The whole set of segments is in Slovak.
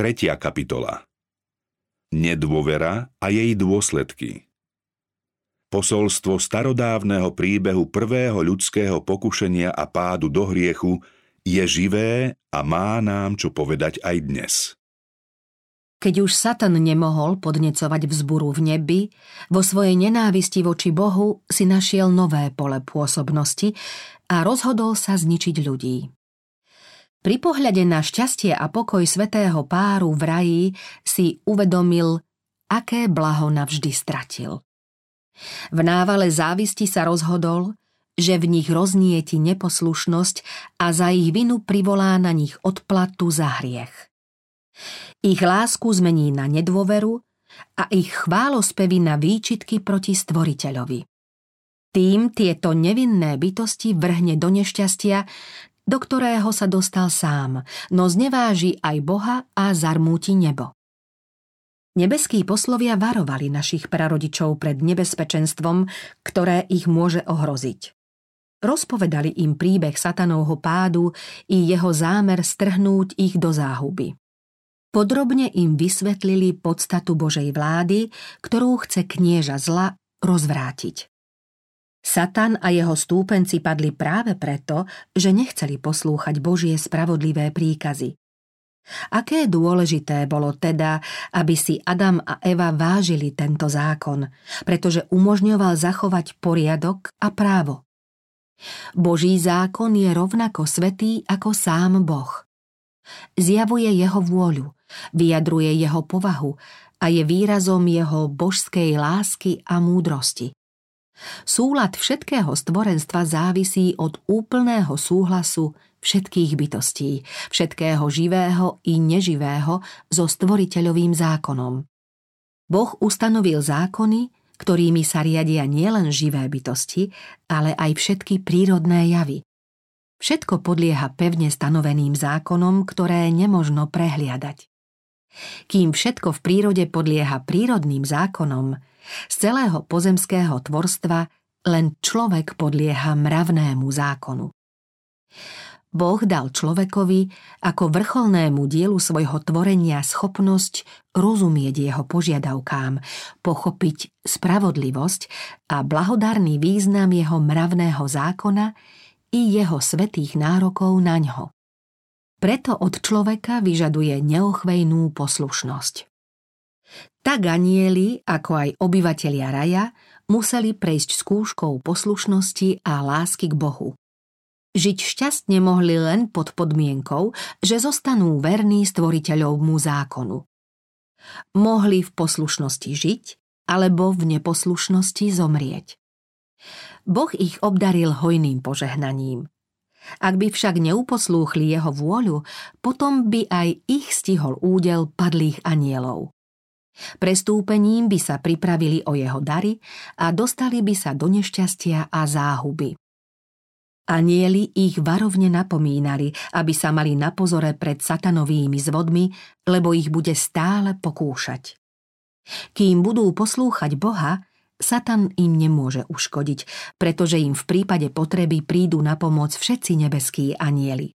Tretia kapitola Nedôvera a jej dôsledky Posolstvo starodávneho príbehu prvého ľudského pokušenia a pádu do hriechu je živé a má nám čo povedať aj dnes. Keď už Satan nemohol podnecovať vzburu v nebi, vo svojej nenávisti voči Bohu si našiel nové pole pôsobnosti a rozhodol sa zničiť ľudí. Pri pohľade na šťastie a pokoj svetého páru v raji si uvedomil, aké blaho navždy stratil. V návale závisti sa rozhodol, že v nich roznieti neposlušnosť a za ich vinu privolá na nich odplatu za hriech. Ich lásku zmení na nedôveru a ich chválospevy na výčitky proti stvoriteľovi. Tým tieto nevinné bytosti vrhne do nešťastia, do ktorého sa dostal sám, no zneváži aj Boha a zarmúti nebo. Nebeskí poslovia varovali našich prarodičov pred nebezpečenstvom, ktoré ich môže ohroziť. Rozpovedali im príbeh satanovho pádu i jeho zámer strhnúť ich do záhuby. Podrobne im vysvetlili podstatu Božej vlády, ktorú chce knieža zla rozvrátiť. Satan a jeho stúpenci padli práve preto, že nechceli poslúchať Božie spravodlivé príkazy. Aké dôležité bolo teda, aby si Adam a Eva vážili tento zákon, pretože umožňoval zachovať poriadok a právo. Boží zákon je rovnako svetý ako sám Boh. Zjavuje jeho vôľu, vyjadruje jeho povahu a je výrazom jeho božskej lásky a múdrosti. Súlad všetkého stvorenstva závisí od úplného súhlasu všetkých bytostí, všetkého živého i neživého so stvoriteľovým zákonom. Boh ustanovil zákony, ktorými sa riadia nielen živé bytosti, ale aj všetky prírodné javy. Všetko podlieha pevne stanoveným zákonom, ktoré nemožno prehliadať. Kým všetko v prírode podlieha prírodným zákonom, z celého pozemského tvorstva len človek podlieha mravnému zákonu. Boh dal človekovi ako vrcholnému dielu svojho tvorenia schopnosť rozumieť jeho požiadavkám, pochopiť spravodlivosť a blahodárny význam jeho mravného zákona i jeho svetých nárokov na ňo. Preto od človeka vyžaduje neochvejnú poslušnosť. Tak anieli, ako aj obyvatelia raja, museli prejsť skúškou poslušnosti a lásky k Bohu. Žiť šťastne mohli len pod podmienkou, že zostanú verní stvoriteľovmu zákonu. Mohli v poslušnosti žiť, alebo v neposlušnosti zomrieť. Boh ich obdaril hojným požehnaním – ak by však neuposlúchli jeho vôľu, potom by aj ich stihol údel padlých anielov. Prestúpením by sa pripravili o jeho dary a dostali by sa do nešťastia a záhuby. Anieli ich varovne napomínali, aby sa mali na pozore pred satanovými zvodmi, lebo ich bude stále pokúšať. Kým budú poslúchať Boha, Satan im nemôže uškodiť, pretože im v prípade potreby prídu na pomoc všetci nebeskí anieli.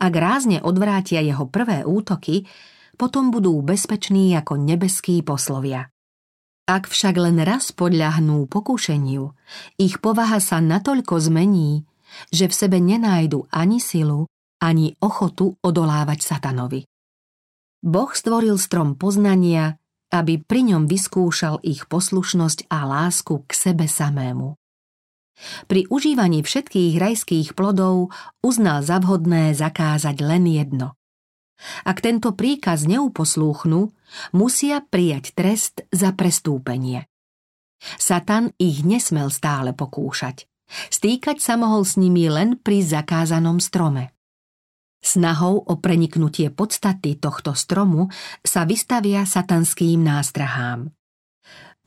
Ak rázne odvrátia jeho prvé útoky, potom budú bezpeční ako nebeskí poslovia. Ak však len raz podľahnú pokúšeniu, ich povaha sa natoľko zmení, že v sebe nenájdu ani silu, ani ochotu odolávať satanovi. Boh stvoril strom poznania aby pri ňom vyskúšal ich poslušnosť a lásku k sebe samému. Pri užívaní všetkých rajských plodov uznal za vhodné zakázať len jedno. Ak tento príkaz neuposlúchnu, musia prijať trest za prestúpenie. Satan ich nesmel stále pokúšať. Stýkať sa mohol s nimi len pri zakázanom strome. Snahou o preniknutie podstaty tohto stromu sa vystavia satanským nástrahám.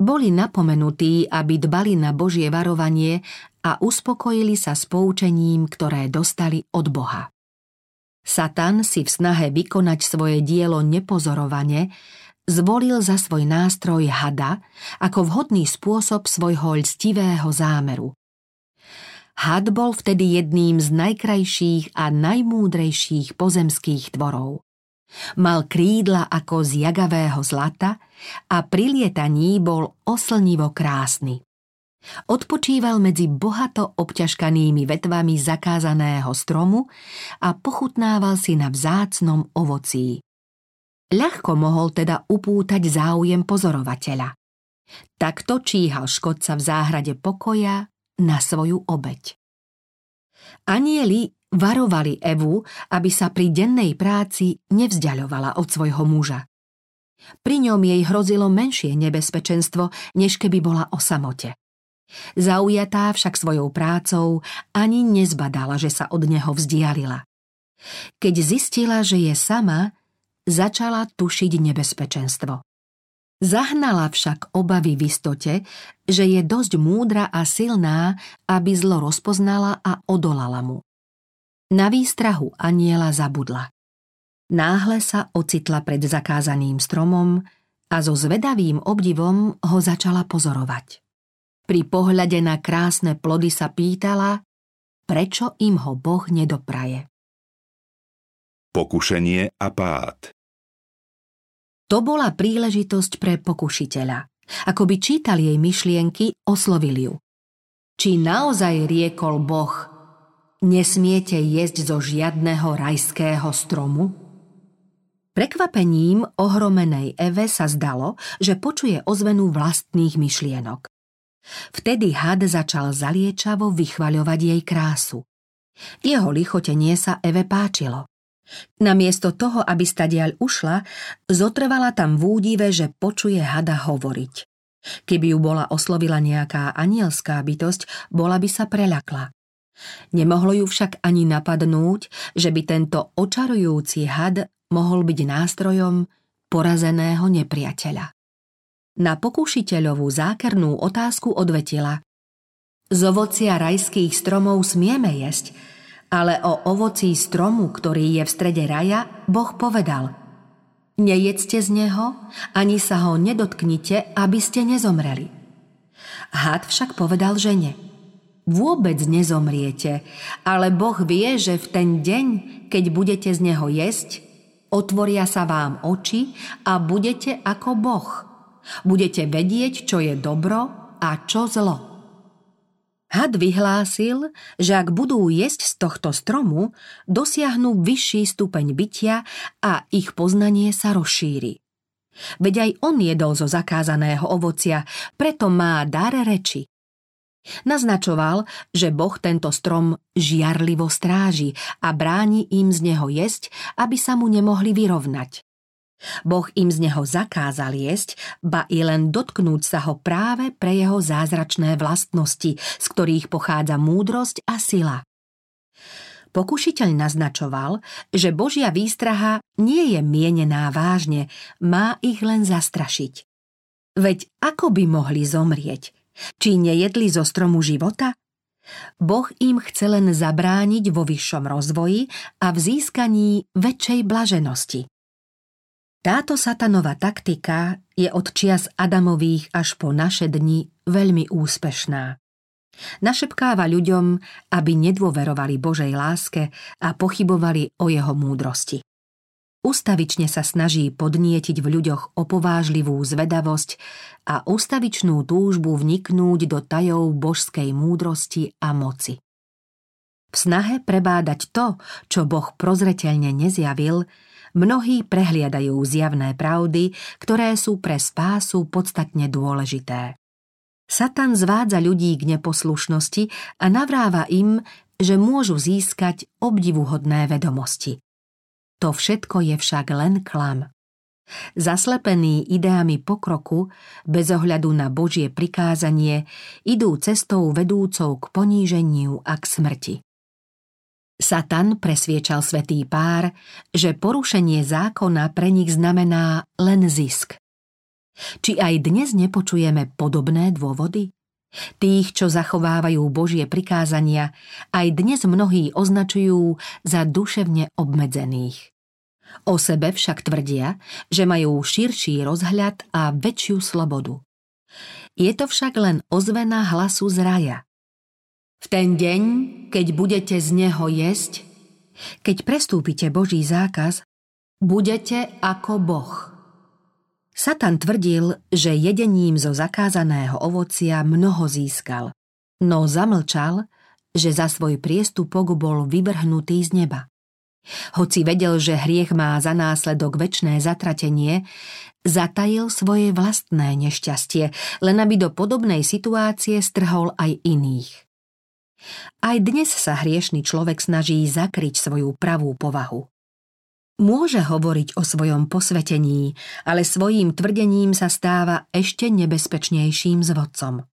Boli napomenutí, aby dbali na Božie varovanie a uspokojili sa s poučením, ktoré dostali od Boha. Satan si v snahe vykonať svoje dielo nepozorovane zvolil za svoj nástroj hada ako vhodný spôsob svojho lstivého zámeru. Had bol vtedy jedným z najkrajších a najmúdrejších pozemských tvorov. Mal krídla ako z jagavého zlata a pri lietaní bol oslnivo krásny. Odpočíval medzi bohato obťažkanými vetvami zakázaného stromu a pochutnával si na vzácnom ovocí. Ľahko mohol teda upútať záujem pozorovateľa. Takto číhal škodca v záhrade pokoja na svoju obeď. Anieli varovali Evu, aby sa pri dennej práci nevzdialovala od svojho muža. Pri ňom jej hrozilo menšie nebezpečenstvo, než keby bola o samote. Zaujatá však svojou prácou ani nezbadala, že sa od neho vzdialila. Keď zistila, že je sama, začala tušiť nebezpečenstvo. Zahnala však obavy v istote, že je dosť múdra a silná, aby zlo rozpoznala a odolala mu. Na výstrahu aniela zabudla. Náhle sa ocitla pred zakázaným stromom a so zvedavým obdivom ho začala pozorovať. Pri pohľade na krásne plody sa pýtala, prečo im ho Boh nedopraje. Pokušenie a pád To bola príležitosť pre pokušiteľa. Ako by čítal jej myšlienky, oslovil ju. Či naozaj riekol Boh, nesmiete jesť zo žiadného rajského stromu? Prekvapením ohromenej Eve sa zdalo, že počuje ozvenu vlastných myšlienok. Vtedy had začal zaliečavo vychvaľovať jej krásu. Jeho lichotenie sa Eve páčilo. Namiesto toho, aby stadiaľ ušla, zotrvala tam v údive, že počuje hada hovoriť. Keby ju bola oslovila nejaká anielská bytosť, bola by sa preľakla. Nemohlo ju však ani napadnúť, že by tento očarujúci had mohol byť nástrojom porazeného nepriateľa. Na pokúšiteľovú zákernú otázku odvetila. Z ovocia rajských stromov smieme jesť, ale o ovocí stromu, ktorý je v strede raja, Boh povedal Nejedzte z neho, ani sa ho nedotknite, aby ste nezomreli. Had však povedal žene Vôbec nezomriete, ale Boh vie, že v ten deň, keď budete z neho jesť, otvoria sa vám oči a budete ako Boh – Budete vedieť, čo je dobro a čo zlo. Had vyhlásil, že ak budú jesť z tohto stromu, dosiahnu vyšší stupeň bytia a ich poznanie sa rozšíri. Veď aj on jedol zo zakázaného ovocia, preto má dar reči. Naznačoval, že Boh tento strom žiarlivo stráži a bráni im z neho jesť, aby sa mu nemohli vyrovnať. Boh im z neho zakázal jesť, ba i len dotknúť sa ho práve pre jeho zázračné vlastnosti, z ktorých pochádza múdrosť a sila. Pokušiteľ naznačoval, že Božia výstraha nie je mienená vážne, má ich len zastrašiť. Veď ako by mohli zomrieť? Či nejedli zo stromu života? Boh im chce len zabrániť vo vyššom rozvoji a v získaní väčšej blaženosti. Táto satanová taktika je od čias Adamových až po naše dni veľmi úspešná. Našepkáva ľuďom, aby nedôverovali Božej láske a pochybovali o jeho múdrosti. Ustavične sa snaží podnietiť v ľuďoch opovážlivú zvedavosť a ustavičnú túžbu vniknúť do tajov božskej múdrosti a moci. V snahe prebádať to, čo Boh prozreteľne nezjavil, mnohí prehliadajú zjavné pravdy, ktoré sú pre spásu podstatne dôležité. Satan zvádza ľudí k neposlušnosti a navráva im, že môžu získať obdivuhodné vedomosti. To všetko je však len klam. Zaslepení ideami pokroku, bez ohľadu na Božie prikázanie, idú cestou vedúcou k poníženiu a k smrti. Satan presviečal svetý pár, že porušenie zákona pre nich znamená len zisk. Či aj dnes nepočujeme podobné dôvody? Tých, čo zachovávajú Božie prikázania, aj dnes mnohí označujú za duševne obmedzených. O sebe však tvrdia, že majú širší rozhľad a väčšiu slobodu. Je to však len ozvena hlasu z raja – v ten deň, keď budete z neho jesť, keď prestúpite Boží zákaz, Budete ako Boh. Satan tvrdil, že jedením zo zakázaného ovocia mnoho získal, no zamlčal, že za svoj priestupok bol vyvrhnutý z neba. Hoci vedel, že hriech má za následok väčné zatratenie, zatajil svoje vlastné nešťastie, len aby do podobnej situácie strhol aj iných. Aj dnes sa hriešný človek snaží zakryť svoju pravú povahu. Môže hovoriť o svojom posvetení, ale svojím tvrdením sa stáva ešte nebezpečnejším zvodcom.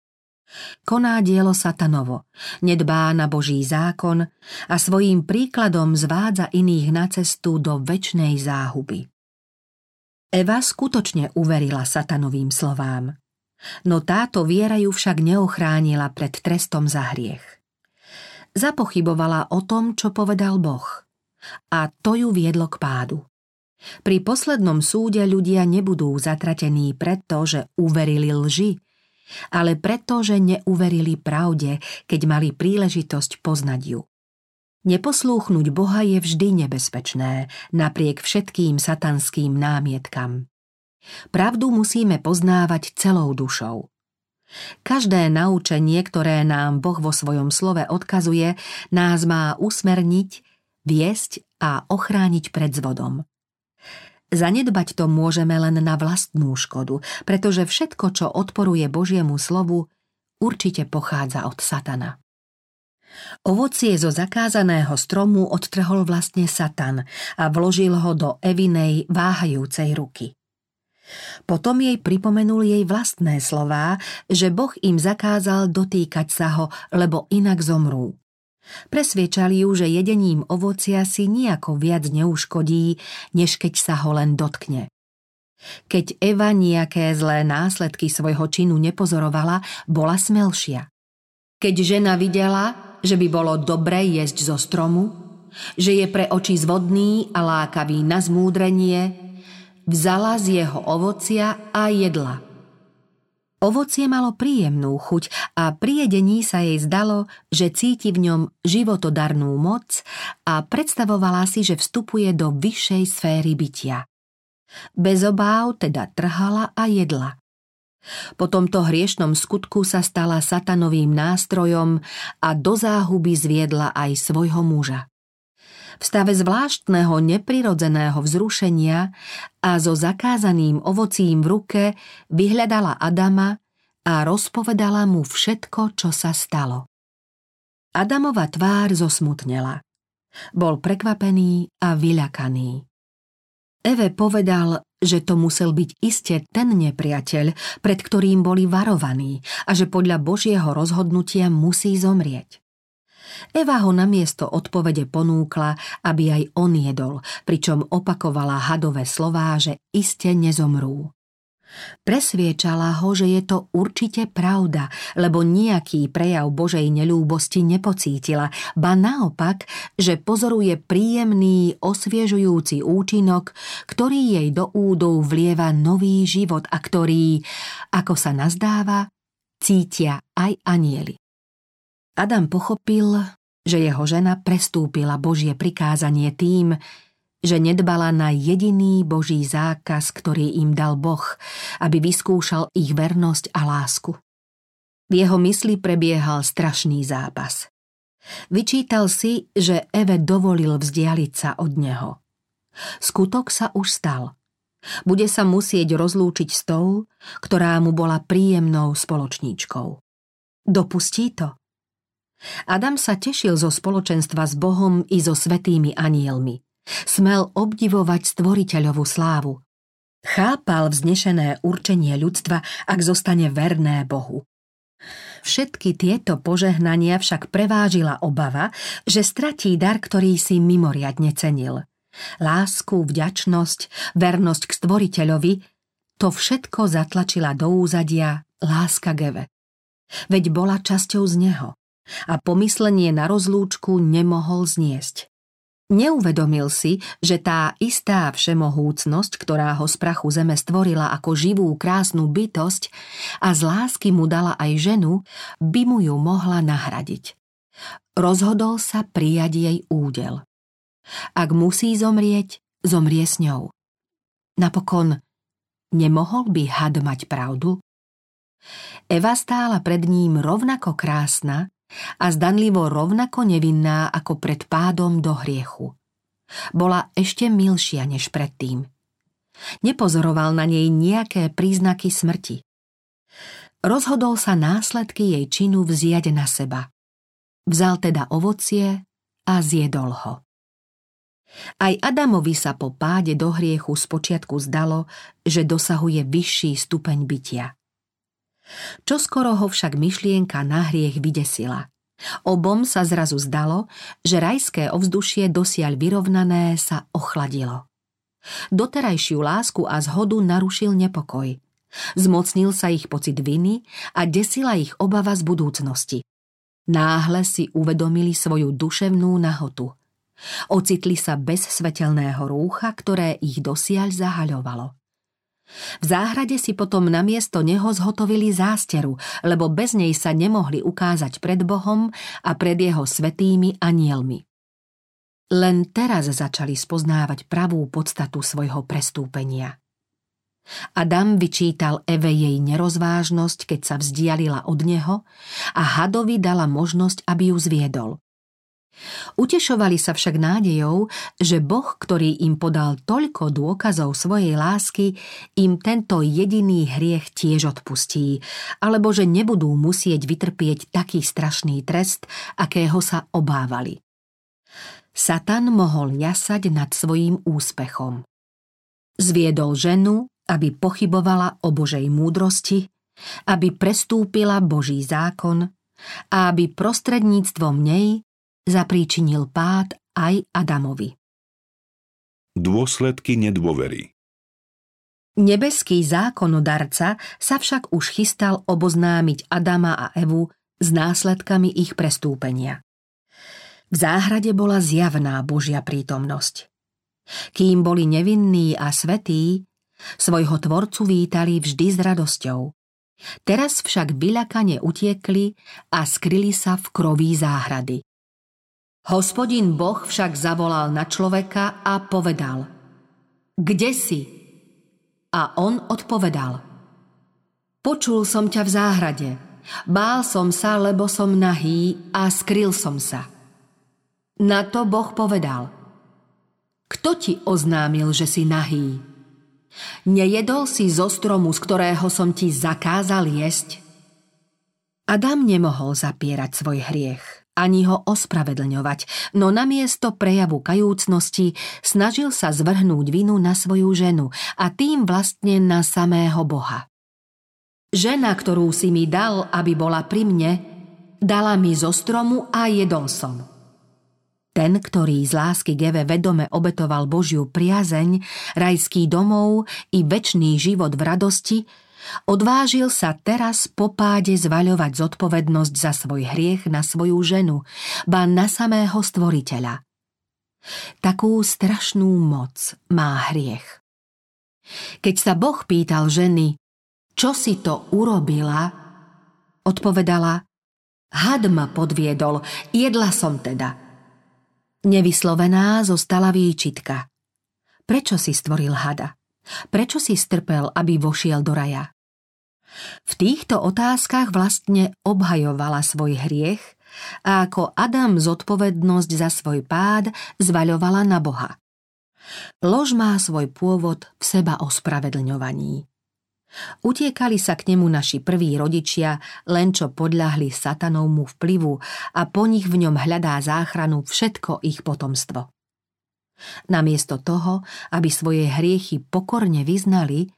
Koná dielo satanovo, nedbá na Boží zákon a svojím príkladom zvádza iných na cestu do väčšnej záhuby. Eva skutočne uverila satanovým slovám, no táto viera ju však neochránila pred trestom za hriech. Zapochybovala o tom, čo povedal Boh a to ju viedlo k pádu. Pri poslednom súde ľudia nebudú zatratení preto, že uverili lži, ale preto, že neuverili pravde, keď mali príležitosť poznať ju. Neposlúchnuť Boha je vždy nebezpečné, napriek všetkým satanským námietkam. Pravdu musíme poznávať celou dušou. Každé naučenie, ktoré nám Boh vo svojom slove odkazuje, nás má usmerniť, viesť a ochrániť pred zvodom. Zanedbať to môžeme len na vlastnú škodu, pretože všetko, čo odporuje Božiemu slovu, určite pochádza od Satana. Ovocie zo zakázaného stromu odtrhol vlastne Satan a vložil ho do Evinej váhajúcej ruky. Potom jej pripomenul jej vlastné slová, že Boh im zakázal dotýkať sa ho, lebo inak zomrú. Presviečali ju, že jedením ovocia si nejako viac neuškodí, než keď sa ho len dotkne. Keď Eva nejaké zlé následky svojho činu nepozorovala, bola smelšia. Keď žena videla, že by bolo dobre jesť zo stromu, že je pre oči zvodný a lákavý na zmúdrenie, vzala z jeho ovocia a jedla – Ovocie malo príjemnú chuť a pri jedení sa jej zdalo, že cíti v ňom životodarnú moc a predstavovala si, že vstupuje do vyššej sféry bytia. Bez obáv teda trhala a jedla. Po tomto hriešnom skutku sa stala satanovým nástrojom a do záhuby zviedla aj svojho muža. V stave zvláštneho neprirodzeného vzrušenia a so zakázaným ovocím v ruke vyhľadala Adama a rozpovedala mu všetko, čo sa stalo. Adamova tvár zosmutnela. Bol prekvapený a vyľakaný. Eve povedal, že to musel byť iste ten nepriateľ, pred ktorým boli varovaní a že podľa Božieho rozhodnutia musí zomrieť. Eva ho namiesto odpovede ponúkla, aby aj on jedol, pričom opakovala hadové slová, že iste nezomrú. Presviečala ho, že je to určite pravda, lebo nejaký prejav Božej nelúbosti nepocítila, ba naopak, že pozoruje príjemný, osviežujúci účinok, ktorý jej do údov vlieva nový život a ktorý, ako sa nazdáva, cítia aj anieli. Adam pochopil, že jeho žena prestúpila Božie prikázanie tým, že nedbala na jediný Boží zákaz, ktorý im dal Boh, aby vyskúšal ich vernosť a lásku. V jeho mysli prebiehal strašný zápas. Vyčítal si, že Eve dovolil vzdialiť sa od neho. Skutok sa už stal. Bude sa musieť rozlúčiť s tou, ktorá mu bola príjemnou spoločníčkou. Dopustí to? Adam sa tešil zo spoločenstva s Bohom i so svetými anielmi. Smel obdivovať stvoriteľovú slávu. Chápal vznešené určenie ľudstva, ak zostane verné Bohu. Všetky tieto požehnania však prevážila obava, že stratí dar, ktorý si mimoriadne cenil. Lásku, vďačnosť, vernosť k stvoriteľovi, to všetko zatlačila do úzadia láska Geve. Veď bola časťou z neho a pomyslenie na rozlúčku nemohol zniesť. Neuvedomil si, že tá istá všemohúcnosť, ktorá ho z prachu zeme stvorila ako živú krásnu bytosť a z lásky mu dala aj ženu, by mu ju mohla nahradiť. Rozhodol sa prijať jej údel. Ak musí zomrieť, zomrie s ňou. Napokon, nemohol by had mať pravdu? Eva stála pred ním rovnako krásna a zdanlivo rovnako nevinná ako pred pádom do hriechu. Bola ešte milšia než predtým. Nepozoroval na nej nejaké príznaky smrti. Rozhodol sa následky jej činu vziať na seba. Vzal teda ovocie a zjedol ho. Aj Adamovi sa po páde do hriechu spočiatku zdalo, že dosahuje vyšší stupeň bytia. Čoskoro ho však myšlienka na hriech vydesila. Obom sa zrazu zdalo, že rajské ovzdušie dosiaľ vyrovnané sa ochladilo. Doterajšiu lásku a zhodu narušil nepokoj. Zmocnil sa ich pocit viny a desila ich obava z budúcnosti. Náhle si uvedomili svoju duševnú nahotu. Ocitli sa bez svetelného rúcha, ktoré ich dosiaľ zahaľovalo. V záhrade si potom namiesto neho zhotovili zásteru, lebo bez nej sa nemohli ukázať pred Bohom a pred jeho svetými anielmi. Len teraz začali spoznávať pravú podstatu svojho prestúpenia. Adam vyčítal Eve jej nerozvážnosť, keď sa vzdialila od neho a hadovi dala možnosť, aby ju zviedol. Utešovali sa však nádejou, že Boh, ktorý im podal toľko dôkazov svojej lásky, im tento jediný hriech tiež odpustí, alebo že nebudú musieť vytrpieť taký strašný trest, akého sa obávali. Satan mohol jasať nad svojím úspechom. Zviedol ženu, aby pochybovala o Božej múdrosti, aby prestúpila Boží zákon a aby prostredníctvom nej zapríčinil pád aj Adamovi. Dôsledky nedôvery Nebeský zákonodarca sa však už chystal oboznámiť Adama a Evu s následkami ich prestúpenia. V záhrade bola zjavná Božia prítomnosť. Kým boli nevinní a svetí, Svojho tvorcu vítali vždy s radosťou. Teraz však vyľakane utiekli a skryli sa v kroví záhrady. Hospodin Boh však zavolal na človeka a povedal Kde si? A on odpovedal Počul som ťa v záhrade. Bál som sa, lebo som nahý a skryl som sa. Na to Boh povedal Kto ti oznámil, že si nahý? Nejedol si zo stromu, z ktorého som ti zakázal jesť? Adam nemohol zapierať svoj hriech, ani ho ospravedlňovať, no namiesto prejavu kajúcnosti snažil sa zvrhnúť vinu na svoju ženu a tým vlastne na samého Boha. Žena, ktorú si mi dal, aby bola pri mne, dala mi zo stromu a jedol som. Ten, ktorý z lásky Geve vedome obetoval Božiu priazeň, rajský domov i väčší život v radosti, odvážil sa teraz po páde zvaľovať zodpovednosť za svoj hriech na svoju ženu, ba na samého stvoriteľa. Takú strašnú moc má hriech. Keď sa Boh pýtal ženy, čo si to urobila, odpovedala, had ma podviedol, jedla som teda – Nevyslovená zostala výčitka. Prečo si stvoril hada? Prečo si strpel, aby vošiel do raja? V týchto otázkach vlastne obhajovala svoj hriech a ako Adam zodpovednosť za svoj pád zvaľovala na Boha. Lož má svoj pôvod v seba ospravedlňovaní. Utiekali sa k nemu naši prví rodičia, len čo podľahli satanovmu vplyvu a po nich v ňom hľadá záchranu všetko ich potomstvo. Namiesto toho, aby svoje hriechy pokorne vyznali,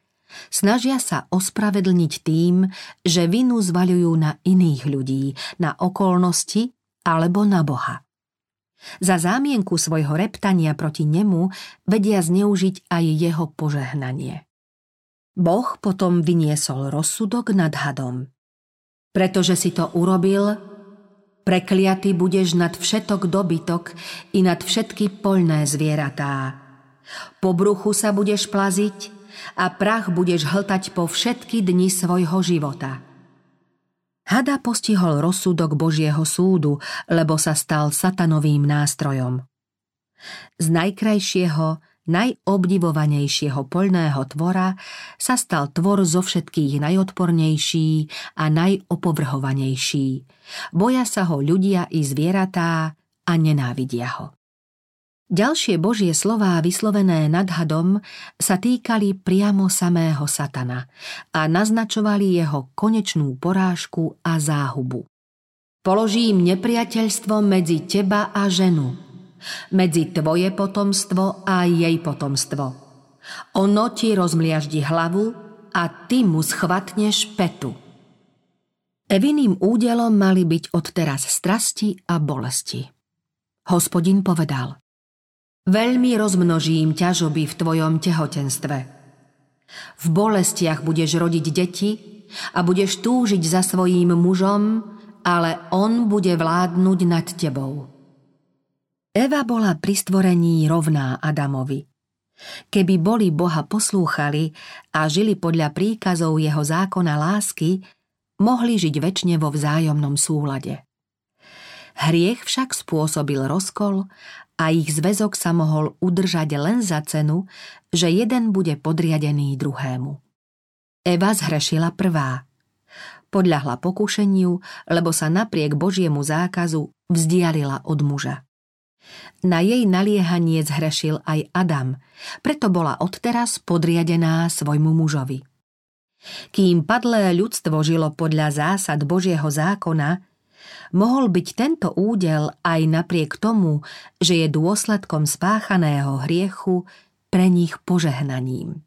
snažia sa ospravedlniť tým, že vinu zvaľujú na iných ľudí, na okolnosti alebo na Boha. Za zámienku svojho reptania proti nemu vedia zneužiť aj jeho požehnanie. Boh potom vyniesol rozsudok nad hadom. Pretože si to urobil, prekliaty budeš nad všetok dobytok i nad všetky poľné zvieratá. Po bruchu sa budeš plaziť a prach budeš hltať po všetky dni svojho života. Hada postihol rozsudok Božieho súdu, lebo sa stal satanovým nástrojom. Z najkrajšieho najobdivovanejšieho poľného tvora, sa stal tvor zo všetkých najodpornejší a najopovrhovanejší. Boja sa ho ľudia i zvieratá a nenávidia ho. Ďalšie božie slová vyslovené nad hadom sa týkali priamo samého satana a naznačovali jeho konečnú porážku a záhubu. Položím nepriateľstvo medzi teba a ženu, medzi tvoje potomstvo a jej potomstvo. Ono ti rozmliaždi hlavu a ty mu schvatneš petu. Eviným údelom mali byť odteraz strasti a bolesti. Hospodin povedal – Veľmi rozmnožím ťažoby v tvojom tehotenstve. V bolestiach budeš rodiť deti a budeš túžiť za svojím mužom, ale on bude vládnuť nad tebou. Eva bola pri stvorení rovná Adamovi. Keby boli Boha poslúchali a žili podľa príkazov jeho zákona lásky, mohli žiť väčšine vo vzájomnom súlade. Hriech však spôsobil rozkol a ich zväzok sa mohol udržať len za cenu, že jeden bude podriadený druhému. Eva zhrešila prvá. Podľahla pokušeniu, lebo sa napriek Božiemu zákazu vzdialila od muža. Na jej naliehanie zhrešil aj Adam, preto bola odteraz podriadená svojmu mužovi. Kým padlé ľudstvo žilo podľa zásad Božieho zákona, mohol byť tento údel aj napriek tomu, že je dôsledkom spáchaného hriechu pre nich požehnaním.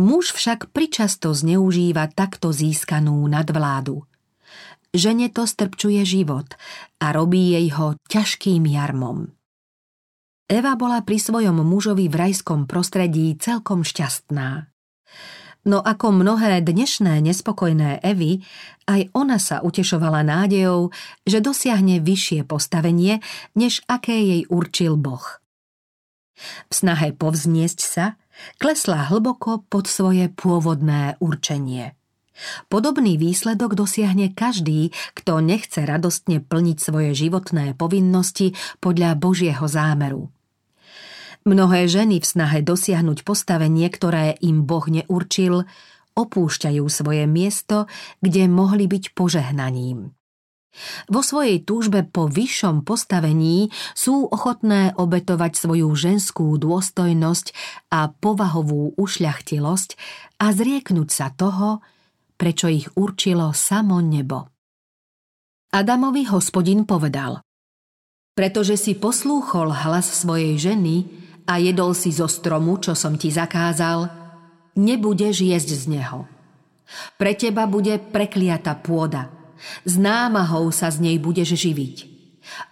Muž však pričasto zneužíva takto získanú nadvládu. Žene to strpčuje život a robí jej ho ťažkým jarmom. Eva bola pri svojom mužovi v rajskom prostredí celkom šťastná. No ako mnohé dnešné nespokojné Evy, aj ona sa utešovala nádejou, že dosiahne vyššie postavenie, než aké jej určil Boh. V snahe povzniesť sa, klesla hlboko pod svoje pôvodné určenie. Podobný výsledok dosiahne každý, kto nechce radostne plniť svoje životné povinnosti podľa Božieho zámeru. Mnohé ženy v snahe dosiahnuť postavenie, ktoré im Boh neurčil, opúšťajú svoje miesto, kde mohli byť požehnaním. Vo svojej túžbe po vyššom postavení sú ochotné obetovať svoju ženskú dôstojnosť a povahovú ušľachtilosť a zrieknúť sa toho, prečo ich určilo samo nebo. Adamovi hospodin povedal Pretože si poslúchol hlas svojej ženy, a jedol si zo stromu, čo som ti zakázal, nebudeš jesť z neho. Pre teba bude prekliata pôda, s námahou sa z nej budeš živiť.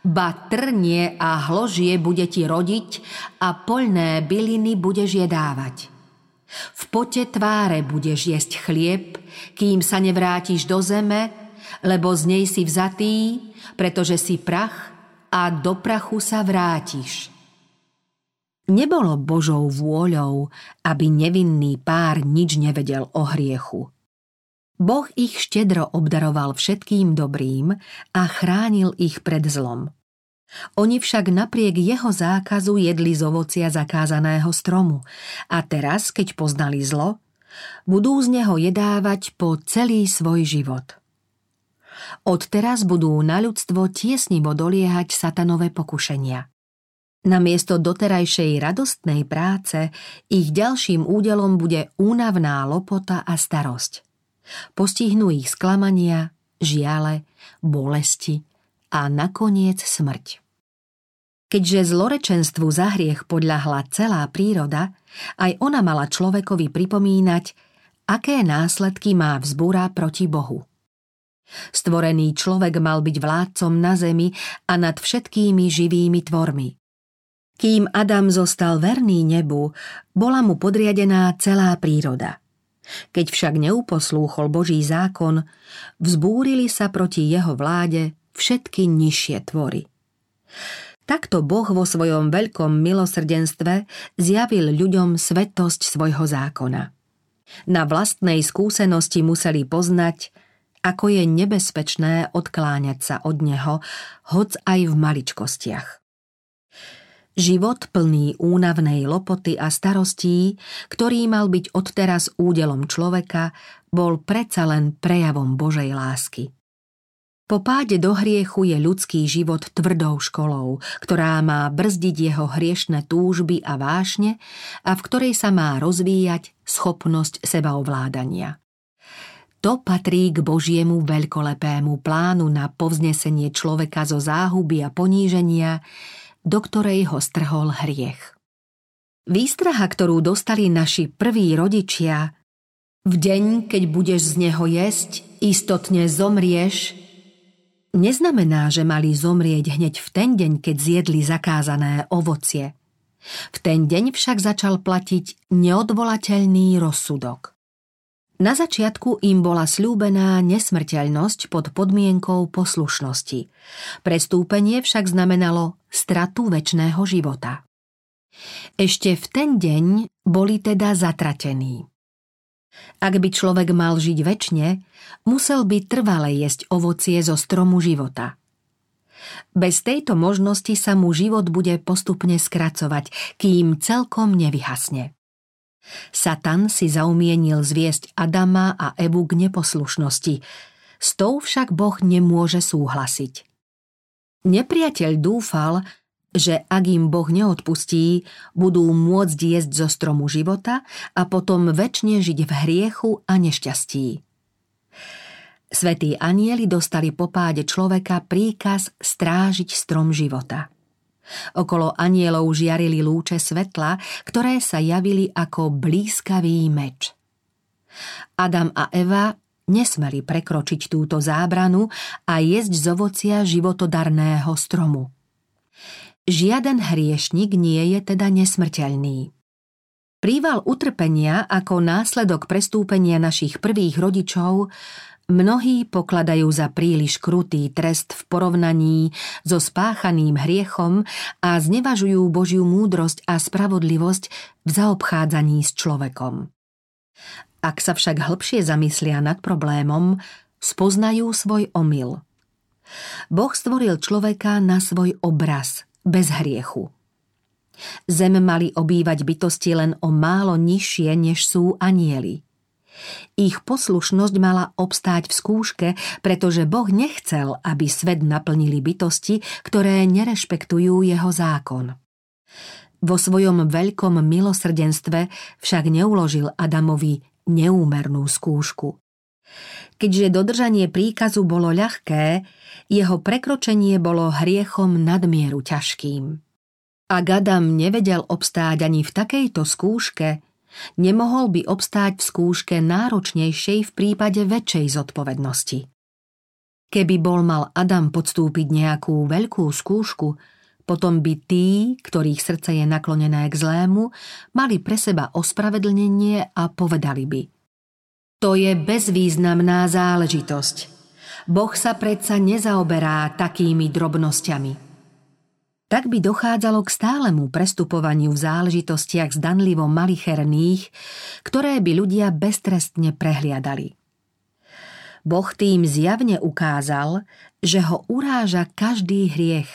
Ba trnie a hložie bude ti rodiť a poľné byliny budeš jedávať. V pote tváre budeš jesť chlieb, kým sa nevrátiš do zeme, lebo z nej si vzatý, pretože si prach a do prachu sa vrátiš. Nebolo Božou vôľou, aby nevinný pár nič nevedel o hriechu. Boh ich štedro obdaroval všetkým dobrým a chránil ich pred zlom. Oni však napriek jeho zákazu jedli z ovocia zakázaného stromu a teraz, keď poznali zlo, budú z neho jedávať po celý svoj život. Odteraz budú na ľudstvo tiesnivo doliehať satanové pokušenia. Namiesto doterajšej radostnej práce ich ďalším údelom bude únavná lopota a starosť. Postihnú ich sklamania, žiale, bolesti a nakoniec smrť. Keďže zlorečenstvu za hriech podľahla celá príroda, aj ona mala človekovi pripomínať, aké následky má vzbúra proti Bohu. Stvorený človek mal byť vládcom na zemi a nad všetkými živými tvormi. Kým Adam zostal verný nebu, bola mu podriadená celá príroda. Keď však neuposlúchol Boží zákon, vzbúrili sa proti jeho vláde všetky nižšie tvory. Takto Boh vo svojom veľkom milosrdenstve zjavil ľuďom svetosť svojho zákona. Na vlastnej skúsenosti museli poznať, ako je nebezpečné odkláňať sa od neho, hoc aj v maličkostiach. Život plný únavnej lopoty a starostí, ktorý mal byť odteraz údelom človeka, bol predsa len prejavom Božej lásky. Po páde do hriechu je ľudský život tvrdou školou, ktorá má brzdiť jeho hriešne túžby a vášne a v ktorej sa má rozvíjať schopnosť sebaovládania. To patrí k Božiemu veľkolepému plánu na povznesenie človeka zo záhuby a poníženia, do ktorej ho strhol hriech. Výstraha, ktorú dostali naši prví rodičia, v deň, keď budeš z neho jesť, istotne zomrieš, neznamená, že mali zomrieť hneď v ten deň, keď zjedli zakázané ovocie. V ten deň však začal platiť neodvolateľný rozsudok. Na začiatku im bola slúbená nesmrteľnosť pod podmienkou poslušnosti. Prestúpenie však znamenalo stratu väčšného života. Ešte v ten deň boli teda zatratení. Ak by človek mal žiť väčšine, musel by trvale jesť ovocie zo stromu života. Bez tejto možnosti sa mu život bude postupne skracovať, kým celkom nevyhasne. Satan si zaumienil zviesť Adama a Evu k neposlušnosti, s tou však Boh nemôže súhlasiť. Nepriateľ dúfal, že ak im Boh neodpustí, budú môcť jesť zo stromu života a potom väčšine žiť v hriechu a nešťastí. Svetí anieli dostali po páde človeka príkaz strážiť strom života – Okolo anielov žiarili lúče svetla, ktoré sa javili ako blízkavý meč. Adam a Eva nesmeli prekročiť túto zábranu a jesť z ovocia životodarného stromu. Žiaden hriešnik nie je teda nesmrteľný. Príval utrpenia ako následok prestúpenia našich prvých rodičov Mnohí pokladajú za príliš krutý trest v porovnaní so spáchaným hriechom a znevažujú Božiu múdrosť a spravodlivosť v zaobchádzaní s človekom. Ak sa však hlbšie zamyslia nad problémom, spoznajú svoj omyl. Boh stvoril človeka na svoj obraz, bez hriechu. Zem mali obývať bytosti len o málo nižšie, než sú anieli – ich poslušnosť mala obstáť v skúške, pretože Boh nechcel, aby svet naplnili bytosti, ktoré nerešpektujú jeho zákon. Vo svojom veľkom milosrdenstve však neuložil Adamovi neúmernú skúšku. Keďže dodržanie príkazu bolo ľahké, jeho prekročenie bolo hriechom nadmieru ťažkým. Ak Adam nevedel obstáť ani v takejto skúške, nemohol by obstáť v skúške náročnejšej v prípade väčšej zodpovednosti. Keby bol mal Adam podstúpiť nejakú veľkú skúšku, potom by tí, ktorých srdce je naklonené k zlému, mali pre seba ospravedlnenie a povedali by To je bezvýznamná záležitosť. Boh sa predsa nezaoberá takými drobnosťami tak by dochádzalo k stálemu prestupovaniu v záležitostiach zdanlivo malicherných, ktoré by ľudia beztrestne prehliadali. Boh tým zjavne ukázal, že ho uráža každý hriech,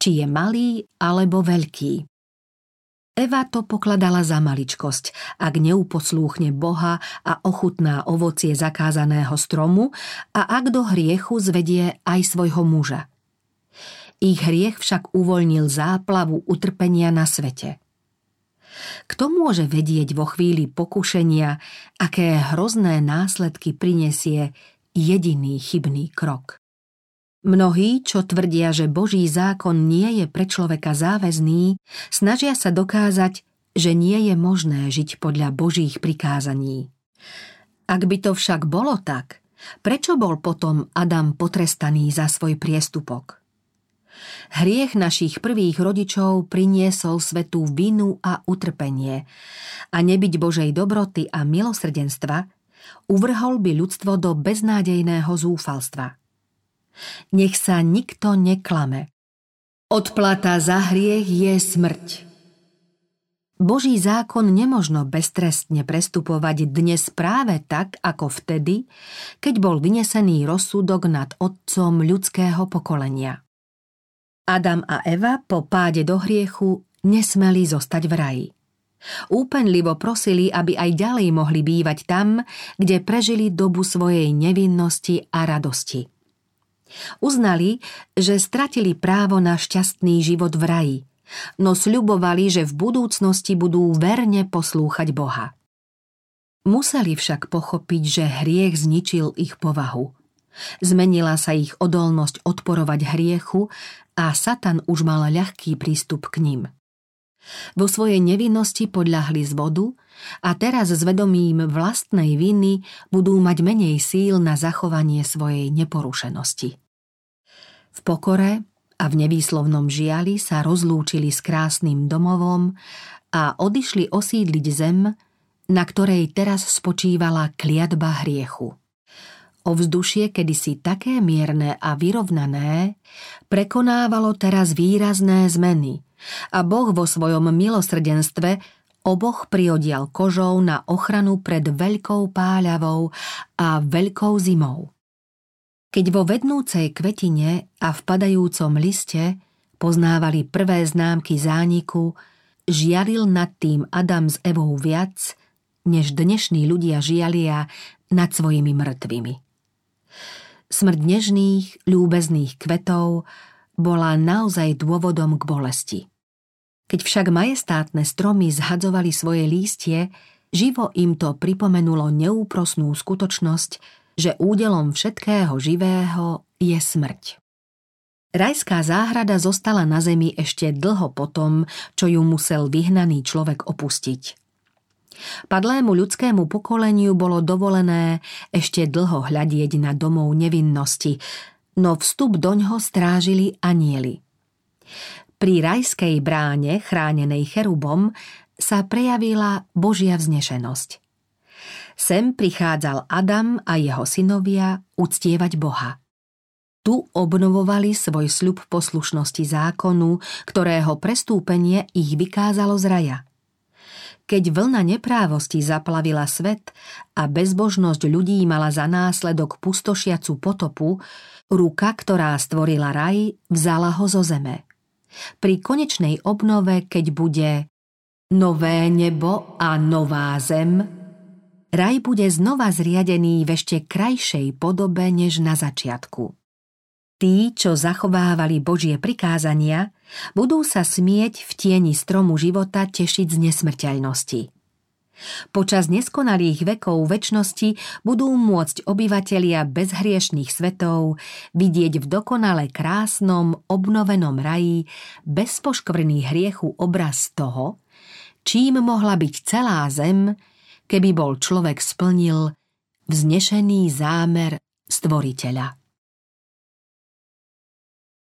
či je malý alebo veľký. Eva to pokladala za maličkosť, ak neuposlúchne Boha a ochutná ovocie zakázaného stromu a ak do hriechu zvedie aj svojho muža – ich hriech však uvoľnil záplavu utrpenia na svete. Kto môže vedieť vo chvíli pokušenia, aké hrozné následky prinesie jediný chybný krok? Mnohí, čo tvrdia, že Boží zákon nie je pre človeka záväzný, snažia sa dokázať, že nie je možné žiť podľa Božích prikázaní. Ak by to však bolo tak, prečo bol potom Adam potrestaný za svoj priestupok? Hriech našich prvých rodičov priniesol svetu vinu a utrpenie a nebyť Božej dobroty a milosrdenstva, uvrhol by ľudstvo do beznádejného zúfalstva. Nech sa nikto neklame. Odplata za hriech je smrť. Boží zákon nemožno beztrestne prestupovať dnes práve tak, ako vtedy, keď bol vynesený rozsudok nad otcom ľudského pokolenia. Adam a Eva po páde do hriechu nesmeli zostať v raji. Úpenlivo prosili, aby aj ďalej mohli bývať tam, kde prežili dobu svojej nevinnosti a radosti. Uznali, že stratili právo na šťastný život v raji, no sľubovali, že v budúcnosti budú verne poslúchať Boha. Museli však pochopiť, že hriech zničil ich povahu. Zmenila sa ich odolnosť odporovať hriechu a Satan už mal ľahký prístup k ním. Vo svojej nevinnosti podľahli z vodu a teraz s vedomím vlastnej viny budú mať menej síl na zachovanie svojej neporušenosti. V pokore a v nevýslovnom žiali sa rozlúčili s krásnym domovom a odišli osídliť zem, na ktorej teraz spočívala kliatba hriechu. Ovzdušie, kedysi také mierne a vyrovnané, prekonávalo teraz výrazné zmeny a Boh vo svojom milosrdenstve oboch priodial kožou na ochranu pred veľkou páľavou a veľkou zimou. Keď vo vednúcej kvetine a v padajúcom liste poznávali prvé známky zániku, žiaril nad tým Adam s Evou viac, než dnešní ľudia žialia nad svojimi mŕtvými. Smrť nežných, ľúbezných kvetov bola naozaj dôvodom k bolesti. Keď však majestátne stromy zhadzovali svoje lístie, živo im to pripomenulo neúprosnú skutočnosť, že údelom všetkého živého je smrť. Rajská záhrada zostala na zemi ešte dlho potom, čo ju musel vyhnaný človek opustiť. Padlému ľudskému pokoleniu bolo dovolené ešte dlho hľadieť na domov nevinnosti, no vstup doňho strážili anieli. Pri rajskej bráne, chránenej cherubom, sa prejavila Božia vznešenosť. Sem prichádzal Adam a jeho synovia uctievať Boha. Tu obnovovali svoj sľub poslušnosti zákonu, ktorého prestúpenie ich vykázalo z raja – keď vlna neprávosti zaplavila svet a bezbožnosť ľudí mala za následok pustošiacu potopu, ruka, ktorá stvorila raj, vzala ho zo zeme. Pri konečnej obnove, keď bude nové nebo a nová zem, raj bude znova zriadený v ešte krajšej podobe než na začiatku. Tí, čo zachovávali Božie prikázania, budú sa smieť v tieni stromu života tešiť z nesmrteľnosti. Počas neskonalých vekov väčnosti budú môcť obyvatelia bezhriešných svetov vidieť v dokonale krásnom, obnovenom raji bez poškvrný hriechu obraz toho, čím mohla byť celá zem, keby bol človek splnil vznešený zámer stvoriteľa.